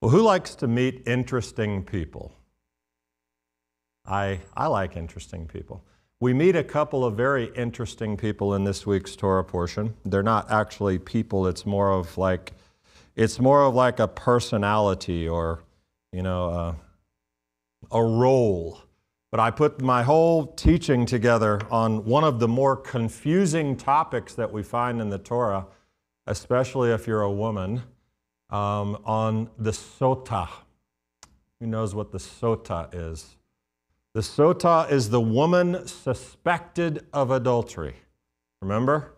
Well, who likes to meet interesting people? I, I like interesting people. We meet a couple of very interesting people in this week's Torah portion. They're not actually people, it's more of like it's more of like a personality or, you know, a, a role. But I put my whole teaching together on one of the more confusing topics that we find in the Torah, especially if you're a woman, um, on the sota. Who knows what the sota is? The sota is the woman suspected of adultery. Remember?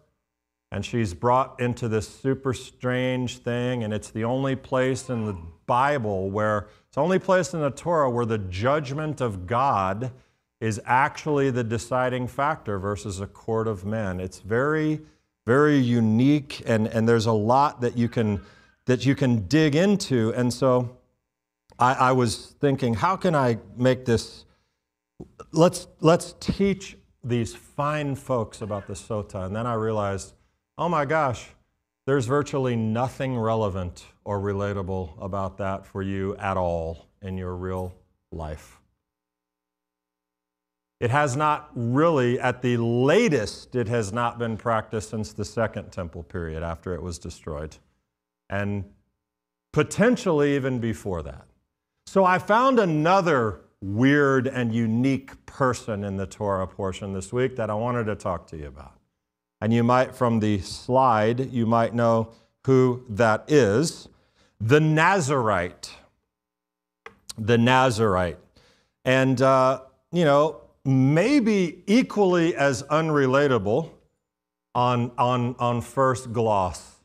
And she's brought into this super strange thing, and it's the only place in the Bible where it's the only place in the Torah where the judgment of God is actually the deciding factor versus a court of men. It's very, very unique, and, and there's a lot that you can that you can dig into. And so I, I was thinking, how can I make this? Let's let's teach these fine folks about the sota. And then I realized oh my gosh, there's virtually nothing relevant or relatable about that for you at all in your real life. It has not really, at the latest, it has not been practiced since the Second Temple period after it was destroyed, and potentially even before that. So I found another weird and unique person in the Torah portion this week that I wanted to talk to you about. And you might, from the slide, you might know who that is. The Nazarite. The Nazarite. And, uh, you know, maybe equally as unrelatable on, on, on first gloss.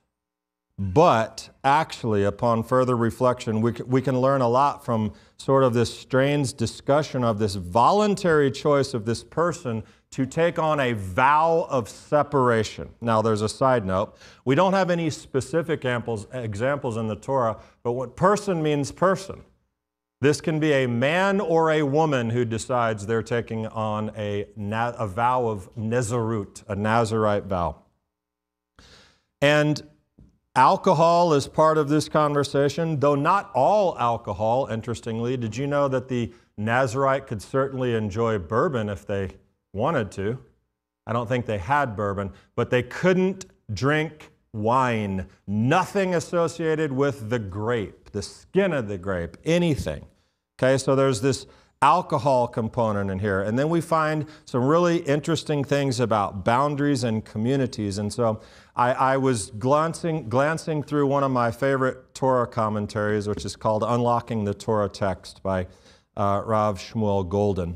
But actually, upon further reflection, we, we can learn a lot from sort of this strange discussion of this voluntary choice of this person to take on a vow of separation. Now, there's a side note. We don't have any specific examples in the Torah, but what person means person. This can be a man or a woman who decides they're taking on a, a vow of Nazarut, a Nazarite vow. And alcohol is part of this conversation, though not all alcohol, interestingly. Did you know that the Nazarite could certainly enjoy bourbon if they wanted to. I don't think they had bourbon, but they couldn't drink wine. Nothing associated with the grape, the skin of the grape, anything. Okay, so there's this alcohol component in here. And then we find some really interesting things about boundaries and communities. And so I, I, was glancing, glancing through one of my favorite Torah commentaries, which is called Unlocking the Torah Text by uh, Rav Shmuel Goldin.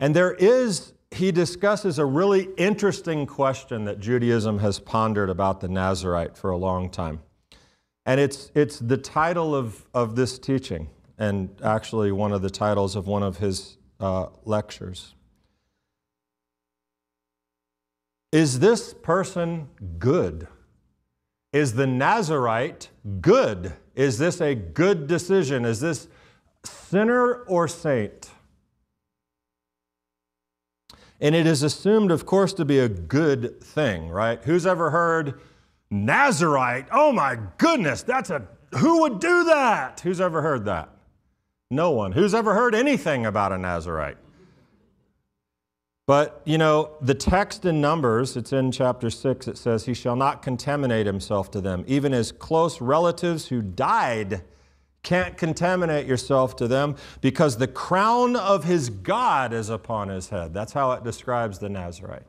And there is, he discusses a really interesting question that Judaism has pondered about the Nazarite for a long time. And it's, it's the title of, of this teaching, and actually one of the titles of one of his uh, lectures. Is this person good? Is the Nazarite good? Is this a good decision? Is this sinner or saint? And it is assumed, of course, to be a good thing, right? Who's ever heard Nazarite? Oh my goodness, that's a, who would do that? Who's ever heard that? No one. Who's ever heard anything about a Nazarite? But, you know, the text in Numbers, it's in chapter 6, it says, He shall not contaminate himself to them. Even his close relatives who died can't contaminate yourself to them because the crown of his God is upon his head. That's how it describes the Nazarite.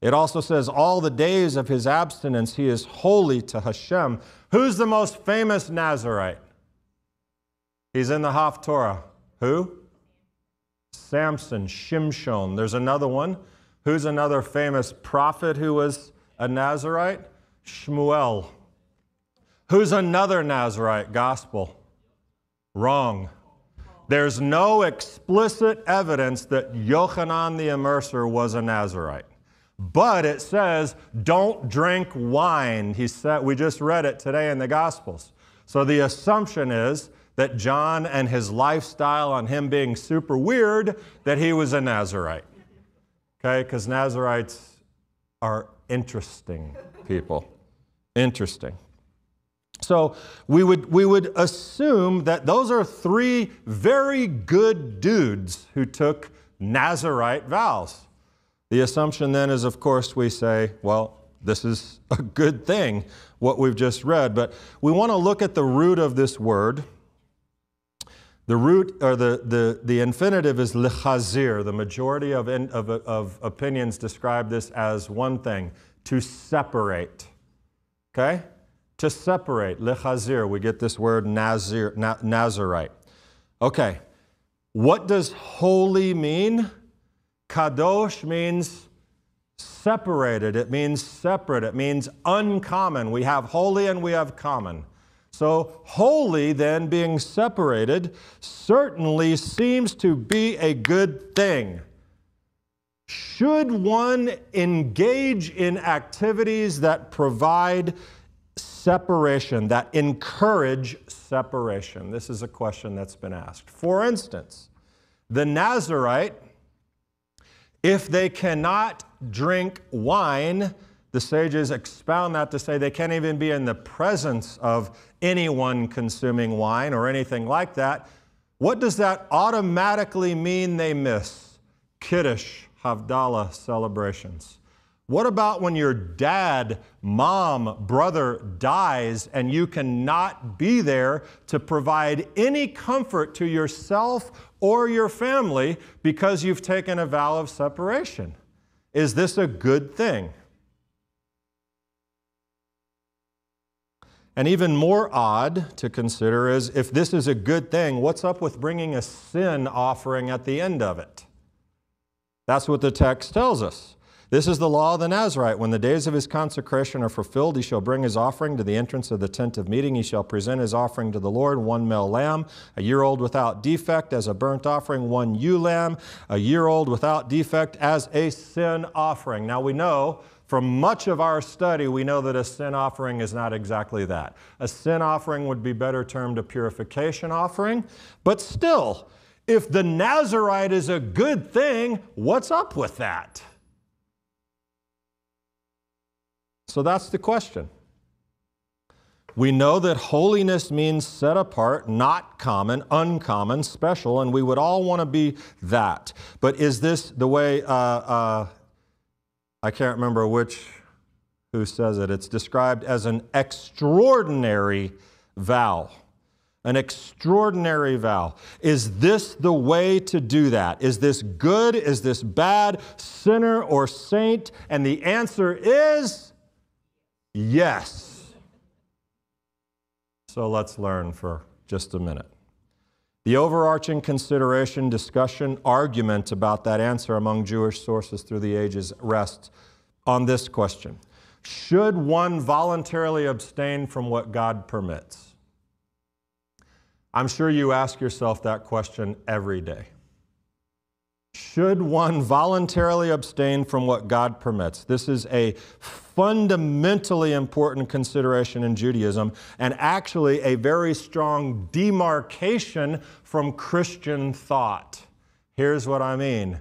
It also says, all the days of his abstinence he is holy to Hashem. Who's the most famous Nazarite? He's in the Haftorah. Who? Samson, Shimshon. There's another one. Who's another famous prophet who was a Nazarite? Shmuel. Who's another Nazarite? Gospel. Wrong. There's no explicit evidence that Yochanan the Immerser was a Nazarite. But it says, don't drink wine. He said, we just read it today in the Gospels. So the assumption is that John and his lifestyle on him being super weird, that he was a Nazarite. Okay, because Nazarites are interesting people. Interesting. So we would, we would assume that those are three very good dudes who took Nazarite vows. The assumption then is, of course, we say, well, this is a good thing, what we've just read. But we want to look at the root of this word. The root or the, the, the infinitive is lechazir. The majority of, in, of, of opinions describe this as one thing to separate. Okay? To separate. Lechazir. We get this word nazir, na. Okay. What does holy mean? Kadosh means separated. It means separate. It means uncommon. We have holy and we have common. So, holy, then, being separated, certainly seems to be a good thing. Should one engage in activities that provide separation, that encourage separation? This is a question that's been asked. For instance, the Nazarite, if they cannot drink wine, the sages expound that to say they can't even be in the presence of anyone consuming wine or anything like that. What does that automatically mean they miss? Kiddush, Havdalah celebrations. What about when your dad, mom, brother dies and you cannot be there to provide any comfort to yourself or your family because you've taken a vow of separation? Is this a good thing? And even more odd to consider is if this is a good thing, what's up with bringing a sin offering at the end of it? That's what the text tells us. This is the law of the Nazarite. When the days of his consecration are fulfilled, he shall bring his offering to the entrance of the tent of meeting. He shall present his offering to the Lord, one male lamb, a year old without defect as a burnt offering, one ewe lamb, a year old without defect as a sin offering. Now we know from much of our study, we know that a sin offering is not exactly that. A sin offering would be better termed a purification offering, but still, if the Nazarite is a good thing, what's up with that? So that's the question. We know that holiness means set apart, not common, uncommon, special, and we would all want to be that. But is this the way, uh, uh, I can't remember which, who says it, it's described as an extraordinary vow. An extraordinary vow. Is this the way to do that? Is this good? Is this bad? Sinner or saint? And the answer is Yes. So let's learn for just a minute. The overarching consideration, discussion, argument about that answer among Jewish sources through the ages rests on this question Should one voluntarily abstain from what God permits? I'm sure you ask yourself that question every day. Should one voluntarily abstain from what God permits? This is a fundamentally important consideration in Judaism and actually a very strong demarcation from Christian thought. Here's what I mean.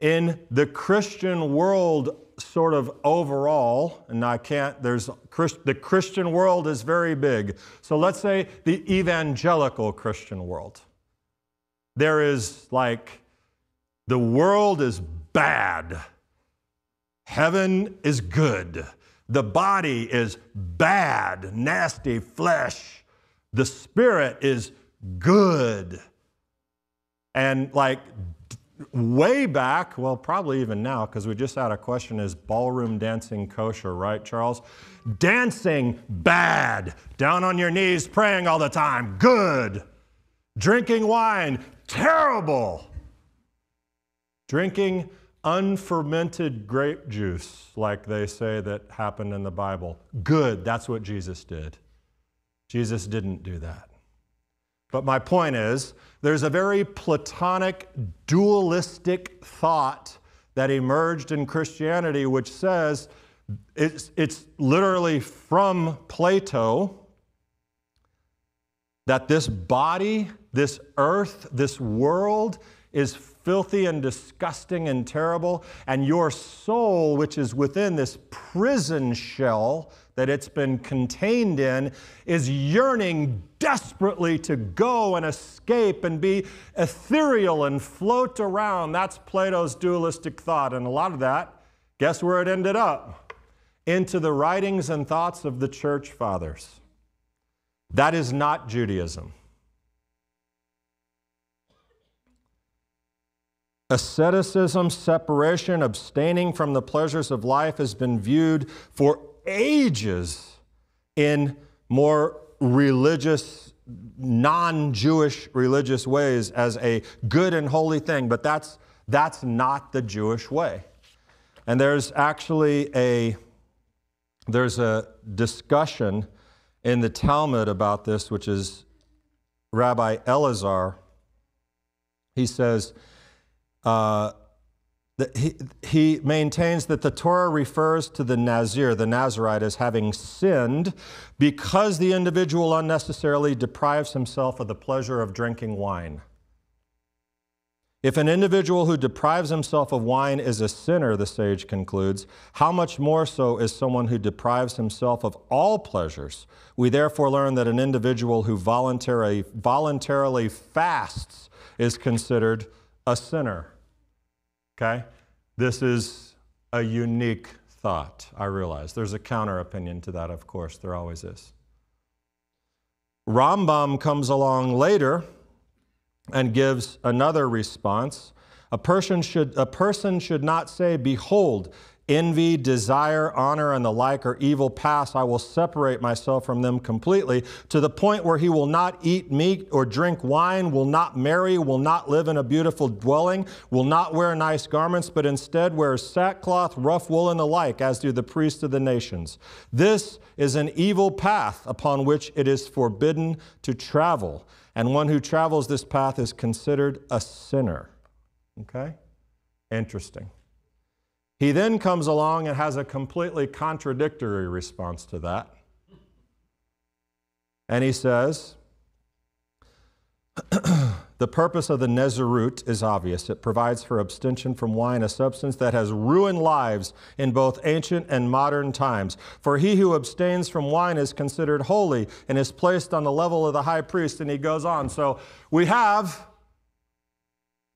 In the Christian world, sort of overall, and I can't, there's, the Christian world is very big. So let's say the evangelical Christian world. There is like the world is bad. Heaven is good. The body is bad, nasty flesh. The spirit is good. And like way back, well, probably even now, because we just had a question is ballroom dancing kosher, right, Charles? Dancing, bad. Down on your knees, praying all the time, good. Drinking wine, terrible. Drinking unfermented grape juice, like they say that happened in the Bible. Good, that's what Jesus did. Jesus didn't do that. But my point is, there's a very Platonic, dualistic thought that emerged in Christianity, which says it's, it's literally from Plato that this body, this earth, this world is filthy and disgusting and terrible, and your soul, which is within this prison shell that it's been contained in, is yearning desperately to go and escape and be ethereal and float around. That's Plato's dualistic thought, and a lot of that, guess where it ended up? Into the writings and thoughts of the church fathers. That is not Judaism. Asceticism, separation, abstaining from the pleasures of life has been viewed for ages in more religious, non Jewish religious ways as a good and holy thing, but that's, that's not the Jewish way. And there's actually a, there's a discussion in the Talmud about this, which is Rabbi Elazar. He says, uh, he, he maintains that the Torah refers to the Nazir, the Nazarite, as having sinned because the individual unnecessarily deprives himself of the pleasure of drinking wine. If an individual who deprives himself of wine is a sinner, the sage concludes, how much more so is someone who deprives himself of all pleasures? We therefore learn that an individual who voluntarily, voluntarily fasts is considered a sinner. Okay? This is a unique thought, I realize. There's a counter opinion to that, of course, there always is. Rambam comes along later and gives another response. A person should, a person should not say, Behold, envy, desire, honor, and the like are evil paths. I will separate myself from them completely to the point where he will not eat meat or drink wine, will not marry, will not live in a beautiful dwelling, will not wear nice garments, but instead wears sackcloth, rough wool, and the like, as do the priests of the nations. This is an evil path upon which it is forbidden to travel and one who travels this path is considered a sinner. Okay? Interesting. He then comes along and has a completely contradictory response to that. And he says, The purpose of the Nezirut is obvious. It provides for abstention from wine, a substance that has ruined lives in both ancient and modern times. For he who abstains from wine is considered holy and is placed on the level of the high priest. And he goes on. So we have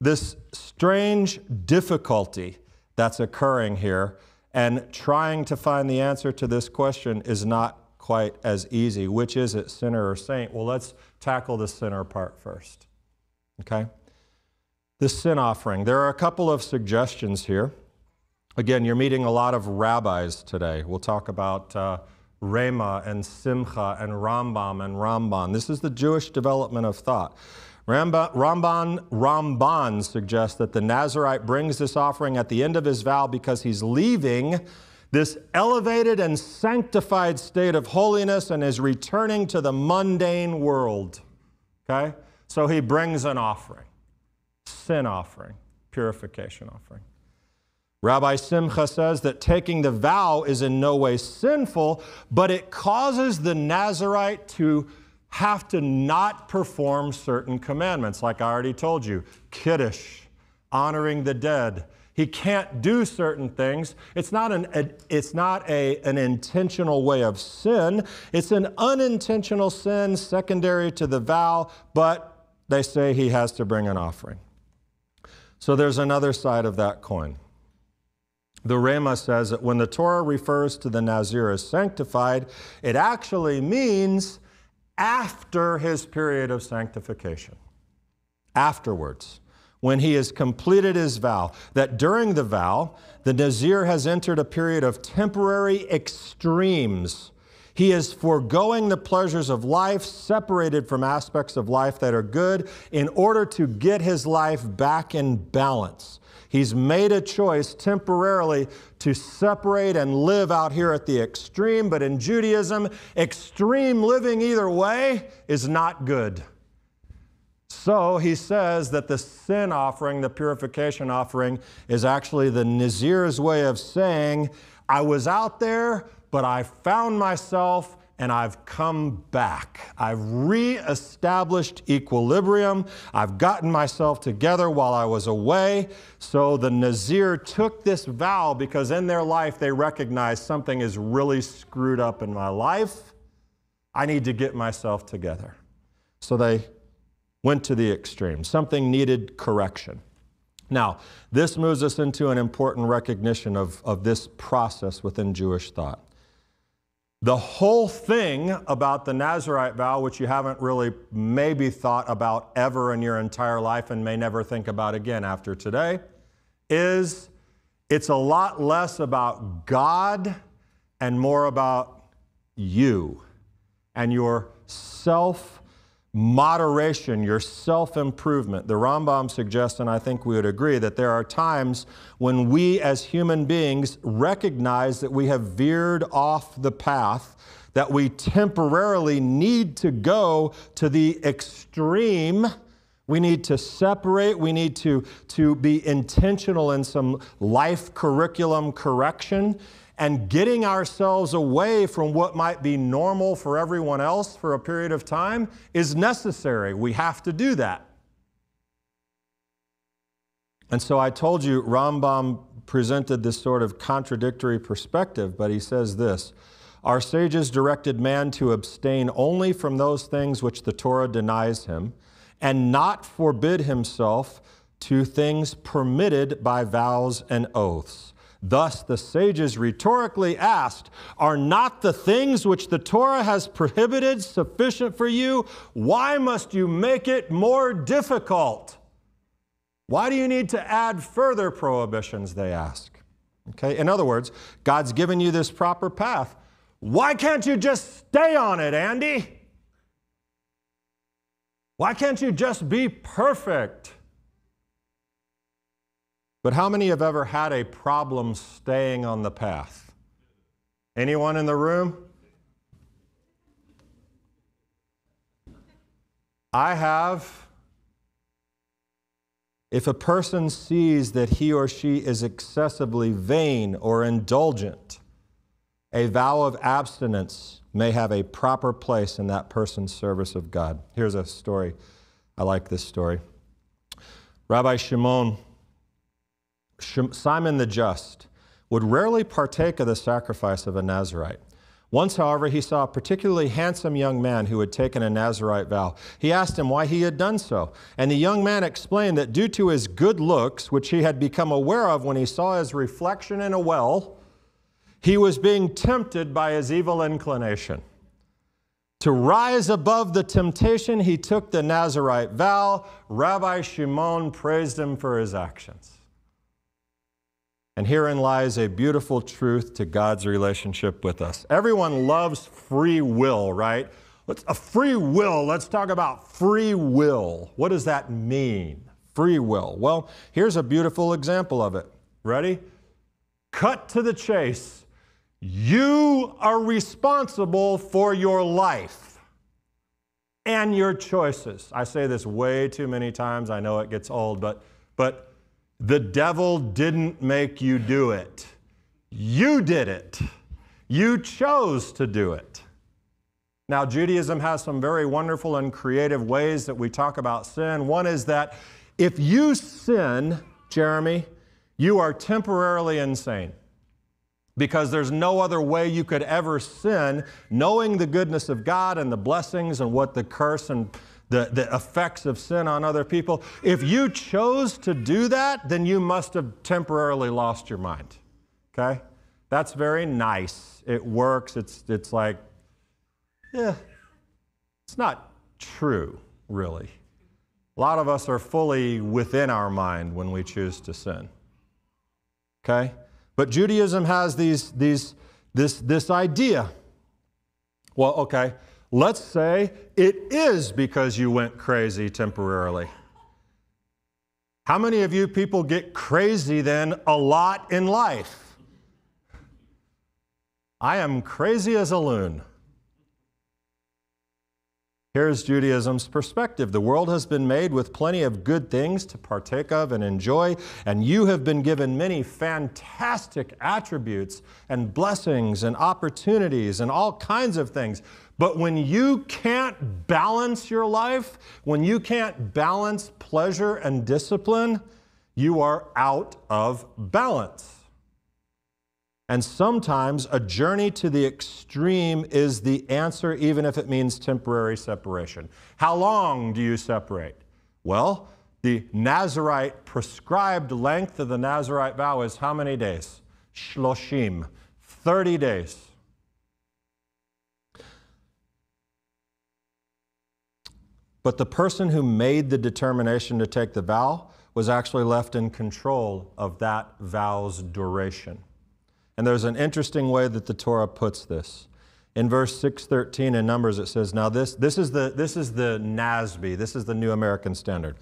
this strange difficulty that's occurring here, and trying to find the answer to this question is not quite as easy. Which is it, sinner or saint? Well, let's tackle the sinner part first. Okay? The sin offering. There are a couple of suggestions here. Again, you're meeting a lot of rabbis today. We'll talk about uh, Rema and Simcha and Rambam and Ramban. This is the Jewish development of thought. Ramban, Ramban suggests that the Nazarite brings this offering at the end of his vow because he's leaving this elevated and sanctified state of holiness and is returning to the mundane world. Okay? So he brings an offering, sin offering, purification offering. Rabbi Simcha says that taking the vow is in no way sinful, but it causes the Nazarite to have to not perform certain commandments, like I already told you Kiddush, honoring the dead. He can't do certain things. It's not, an, it's not a, an intentional way of sin, it's an unintentional sin secondary to the vow, but they say he has to bring an offering. So there's another side of that coin. The Rama says that when the Torah refers to the Nazir as sanctified, it actually means after his period of sanctification. Afterwards, when he has completed his vow, that during the vow, the Nazir has entered a period of temporary extremes he is foregoing the pleasures of life, separated from aspects of life that are good, in order to get his life back in balance. He's made a choice temporarily to separate and live out here at the extreme, but in Judaism, extreme living either way is not good. So he says that the sin offering, the purification offering, is actually the Nazir's way of saying, I was out there, but I found myself and I've come back. I've reestablished equilibrium. I've gotten myself together while I was away. So the Nazir took this vow because in their life they recognized something is really screwed up in my life. I need to get myself together. So they went to the extreme. Something needed correction. Now, this moves us into an important recognition of, of this process within Jewish thought. The whole thing about the Nazarite vow, which you haven't really maybe thought about ever in your entire life and may never think about again after today, is it's a lot less about God and more about you and your self moderation, your self improvement. The Rambam suggests, and I think we would agree, that there are times when we as human beings recognize that we have veered off the path, that we temporarily need to go to the extreme. We need to separate. We need to, to be intentional in some life curriculum correction and getting ourselves away from what might be normal for everyone else for a period of time is necessary. We have to do that. And so I told you Rambam presented this sort of contradictory perspective, but he says this Our sages directed man to abstain only from those things which the Torah denies him, and not forbid himself to things permitted by vows and oaths. Thus, the sages rhetorically asked, Are not the things which the Torah has prohibited sufficient for you? Why must you make it more difficult? Why do you need to add further prohibitions? They ask. Okay, in other words, God's given you this proper path. Why can't you just stay on it, Andy? Why can't you just be perfect? But how many have ever had a problem staying on the path? Anyone in the room? I have. If a person sees that he or she is excessively vain or indulgent, a vow of abstinence may have a proper place in that person's service of God. Here's a story. I like this story. Rabbi Shimon Simon the Just would rarely partake of the sacrifice of a Nazarite. Once, however, he saw a particularly handsome young man who had taken a Nazarite vow. He asked him why he had done so, and the young man explained that due to his good looks, which he had become aware of when he saw his reflection in a well, he was being tempted by his evil inclination. To rise above the temptation, he took the Nazarite vow. Rabbi Shimon praised him for his actions. And herein lies a beautiful truth to God's relationship with us. Everyone loves free will, right? Let's, a free will, let's talk about free will. What does that mean? Free will. Well, here's a beautiful example of it. Ready? Cut to the chase. You are responsible for your life and your choices. I say this way too many times. I know it gets old, but, but the devil didn't make you do it. You did it. You chose to do it. Now, Judaism has some very wonderful and creative ways that we talk about sin. One is that if you sin, Jeremy, you are temporarily insane because there's no other way you could ever sin, knowing the goodness of God and the blessings and what the curse and the, the effects of sin on other people. If you chose to do that, then you must have temporarily lost your mind. Okay? That's very nice. It works. It's, it's like, yeah, it's not true, really. A lot of us are fully within our mind when we choose to sin. Okay? But Judaism has these, these, this, this idea. Well, okay, Let's say it is because you went crazy temporarily. How many of you people get crazy then a lot in life? I am crazy as a loon. Here's Judaism's perspective The world has been made with plenty of good things to partake of and enjoy, and you have been given many fantastic attributes and blessings and opportunities and all kinds of things. But when you can't balance your life, when you can't balance pleasure and discipline, you are out of balance. And sometimes a journey to the extreme is the answer, even if it means temporary separation. How long do you separate? Well, the Nazarite prescribed length of the Nazarite vow is how many days? Shloshim, 30 days. But the person who made the determination to take the vow was actually left in control of that vow's duration. And there's an interesting way that the Torah puts this. In verse 613 in Numbers, it says, Now this, this, is the, this is the NASB, this is the New American Standard.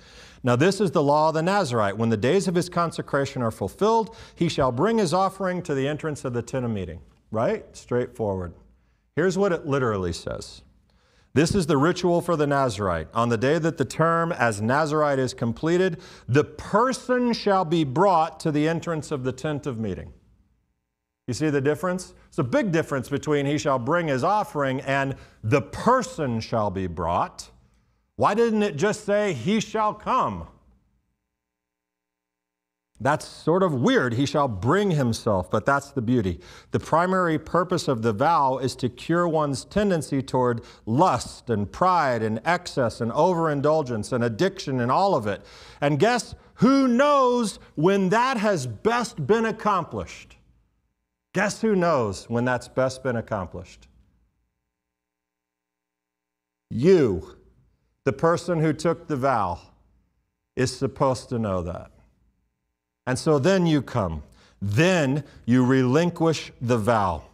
Now this is the law of the Nazarite. When the days of his consecration are fulfilled, he shall bring his offering to the entrance of the tent of meeting. Right? Straightforward. Here's what it literally says. This is the ritual for the Nazarite. On the day that the term as Nazarite is completed, the person shall be brought to the entrance of the tent of meeting. You see the difference? It's a big difference between he shall bring his offering and the person shall be brought. Why didn't it just say he shall come? That's sort of weird. He shall bring himself, but that's the beauty. The primary purpose of the vow is to cure one's tendency toward lust and pride and excess and overindulgence and addiction and all of it. And guess who knows when that has best been accomplished? Guess who knows when that's best been accomplished? You, the person who took the vow, is supposed to know that. And so then you come. Then you relinquish the vow.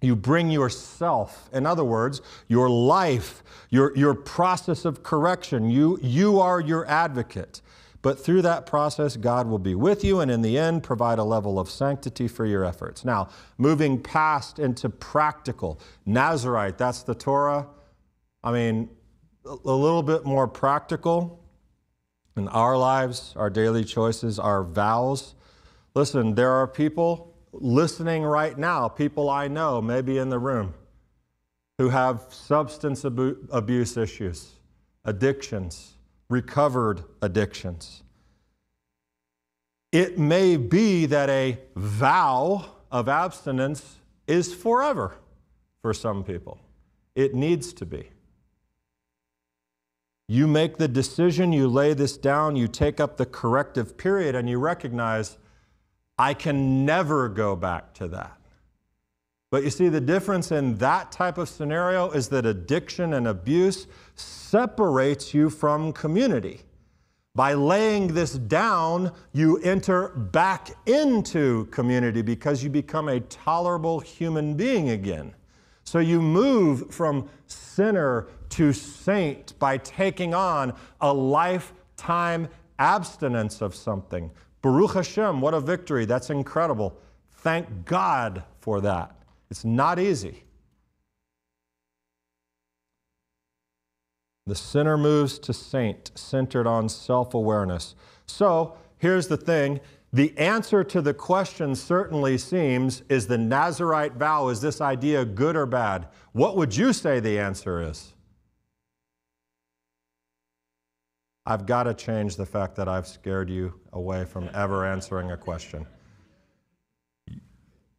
You bring yourself, in other words, your life, your, your process of correction. You, you are your advocate. But through that process, God will be with you and in the end provide a level of sanctity for your efforts. Now, moving past into practical, Nazarite, that's the Torah. I mean, a little bit more practical in our lives, our daily choices, our vows. Listen, there are people listening right now, people I know, maybe in the room, who have substance abuse issues, addictions recovered addictions. It may be that a vow of abstinence is forever for some people. It needs to be. You make the decision, you lay this down, you take up the corrective period, and you recognize, I can never go back to that. But you see, the difference in that type of scenario is that addiction and abuse separates you from community. By laying this down, you enter back into community because you become a tolerable human being again. So you move from sinner to saint by taking on a lifetime abstinence of something. Baruch Hashem, what a victory. That's incredible. Thank God for that. It's not easy. The sinner moves to saint, centered on self awareness. So here's the thing the answer to the question certainly seems is the Nazarite vow, is this idea good or bad? What would you say the answer is? I've got to change the fact that I've scared you away from ever answering a question.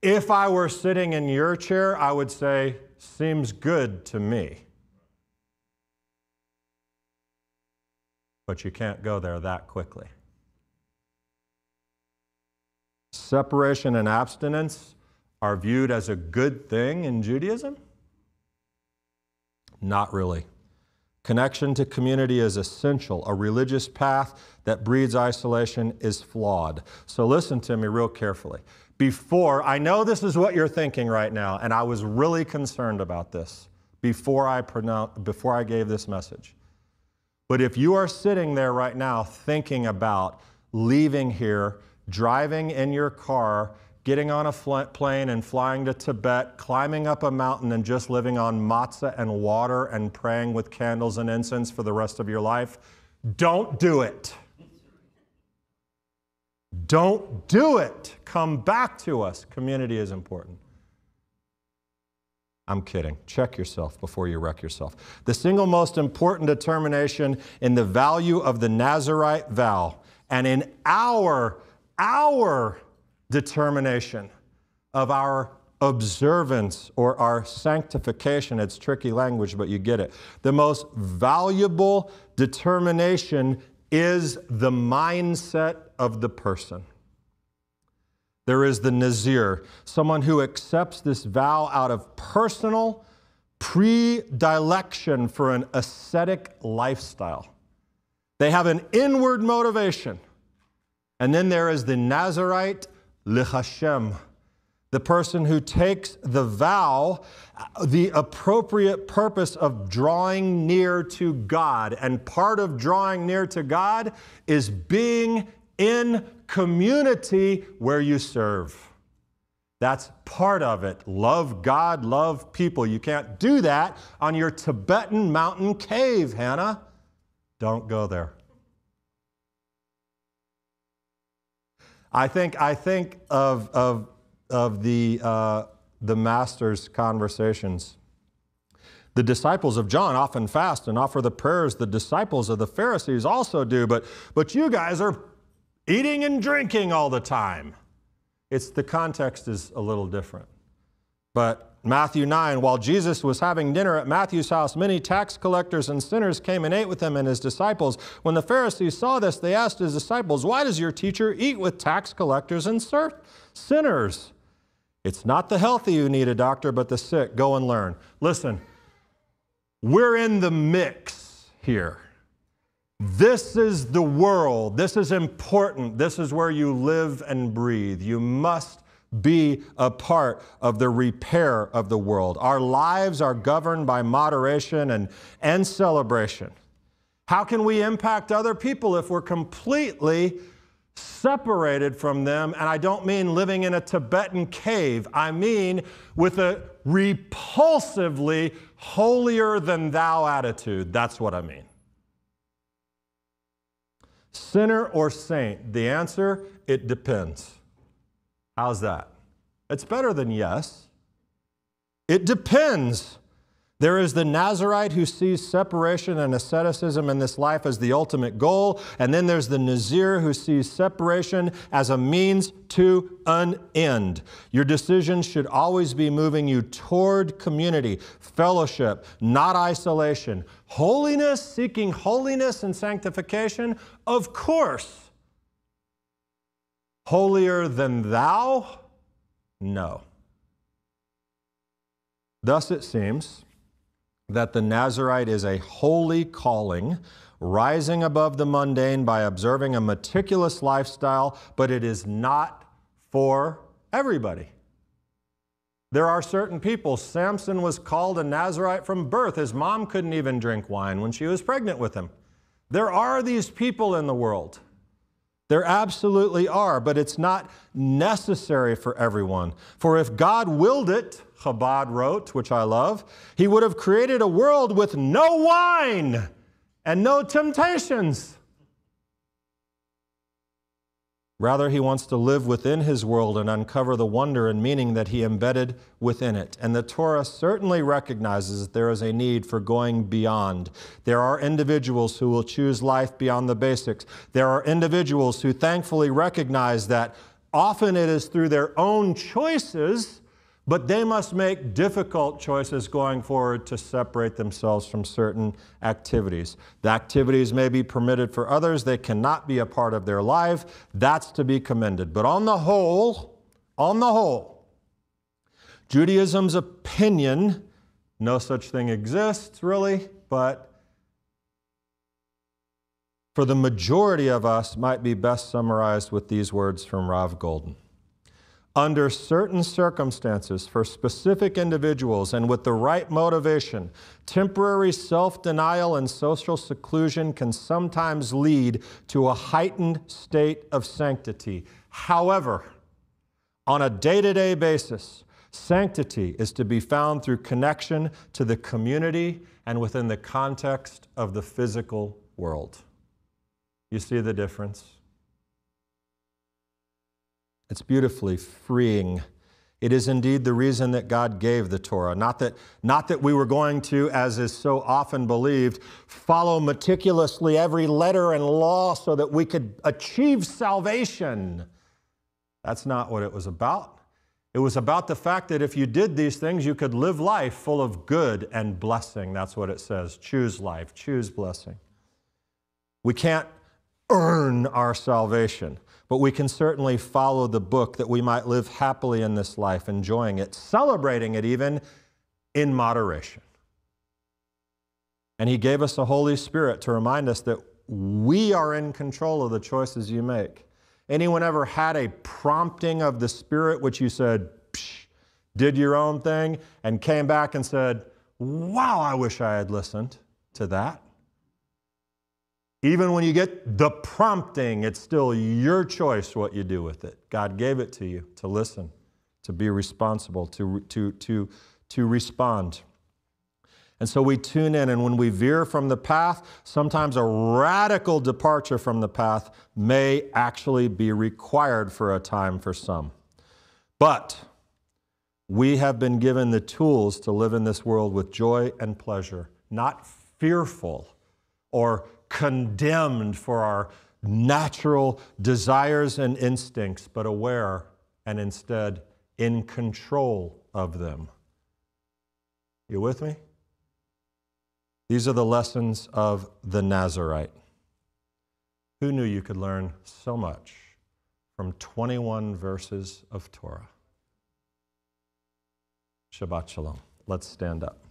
If I were sitting in your chair, I would say, seems good to me. But you can't go there that quickly. Separation and abstinence are viewed as a good thing in Judaism? Not really. Connection to community is essential. A religious path that breeds isolation is flawed. So listen to me real carefully before, I know this is what you're thinking right now, and I was really concerned about this before I, pronoun- before I gave this message. But if you are sitting there right now thinking about leaving here, driving in your car, getting on a fl- plane and flying to Tibet, climbing up a mountain and just living on matzah and water and praying with candles and incense for the rest of your life. Don't do it. Don't do it. Come back to us. Community is important. I'm kidding. Check yourself before you wreck yourself. The single most important determination in the value of the Nazarite vow and in our, our determination of our observance or our sanctification. It's tricky language, but you get it. The most valuable determination is the mindset of the person. There is the Nazir, someone who accepts this vow out of personal predilection for an ascetic lifestyle. They have an inward motivation. And then there is the Nazarite L'Hashem, the person who takes the vow, the appropriate purpose of drawing near to God. And part of drawing near to God is being in community where you serve. That's part of it. Love God, love people. You can't do that on your Tibetan mountain cave, Hannah. Don't go there. I think, I think of, of, of the, uh, the Master's conversations. The disciples of John often fast and offer the prayers the disciples of the Pharisees also do, but, but you guys are eating and drinking all the time. It's the context is a little different. But Matthew 9, while Jesus was having dinner at Matthew's house, many tax collectors and sinners came and ate with him and his disciples. When the Pharisees saw this, they asked his disciples, Why does your teacher eat with tax collectors and sinners? It's not the healthy who need a doctor, but the sick. Go and learn. Listen, we're in the mix here. This is the world. This is important. This is where you live and breathe. You must be a part of the repair of the world. Our lives are governed by moderation and, and celebration. How can we impact other people if we're completely separated from them? And I don't mean living in a Tibetan cave, I mean with a repulsively holier than thou attitude. That's what I mean. Sinner or saint? The answer, it depends. How's that? It's better than yes. It depends. There is the Nazarite who sees separation and asceticism in this life as the ultimate goal. And then there's the Nazir who sees separation as a means to an end. Your decisions should always be moving you toward community, fellowship, not isolation. Holiness, seeking holiness and sanctification, of course. Holier than thou? No. Thus it seems that the Nazarite is a holy calling, rising above the mundane by observing a meticulous lifestyle, but it is not for everybody. There are certain people. Samson was called a Nazarite from birth. His mom couldn't even drink wine when she was pregnant with him. There are these people in the world. There absolutely are, but it's not necessary for everyone. For if God willed it, Chabad wrote, which I love, he would have created a world with no wine and no temptations. Rather, he wants to live within his world and uncover the wonder and meaning that he embedded within it. And the Torah certainly recognizes that there is a need for going beyond. There are individuals who will choose life beyond the basics. There are individuals who thankfully recognize that often it is through their own choices but they must make difficult choices going forward to separate themselves from certain activities. The activities may be permitted for others, they cannot be a part of their life. That's to be commended. But on the whole, on the whole, Judaism's opinion, no such thing exists really, but for the majority of us might be best summarized with these words from Rav Goldin under certain circumstances for specific individuals and with the right motivation, temporary self denial and social seclusion can sometimes lead to a heightened state of sanctity. However, on a day to day basis. Sanctity is to be found through connection to the community and within the context of the physical world. You see the difference? It's beautifully freeing. It is indeed the reason that God gave the Torah. Not that, not that we were going to, as is so often believed, follow meticulously every letter and law so that we could achieve salvation. That's not what it was about. It was about the fact that if you did these things, you could live life full of good and blessing. That's what it says. Choose life, choose blessing. We can't earn our salvation, but we can certainly follow the book that we might live happily in this life, enjoying it, celebrating it even in moderation. And He gave us the Holy Spirit to remind us that we are in control of the choices you make. Anyone ever had a prompting of the Spirit which you said, Psh, did your own thing, and came back and said, Wow, I wish I had listened to that? Even when you get the prompting, it's still your choice what you do with it. God gave it to you to listen, to be responsible, to, to, to, to respond. And so we tune in, and when we veer from the path, sometimes a radical departure from the path may actually be required for a time for some. But we have been given the tools to live in this world with joy and pleasure, not fearful or condemned for our natural desires and instincts, but aware and instead in control of them. You with me? These are the lessons of the Nazirite. Who knew you could learn so much from 21 verses of Torah? Shabbat Shalom. Let's stand up.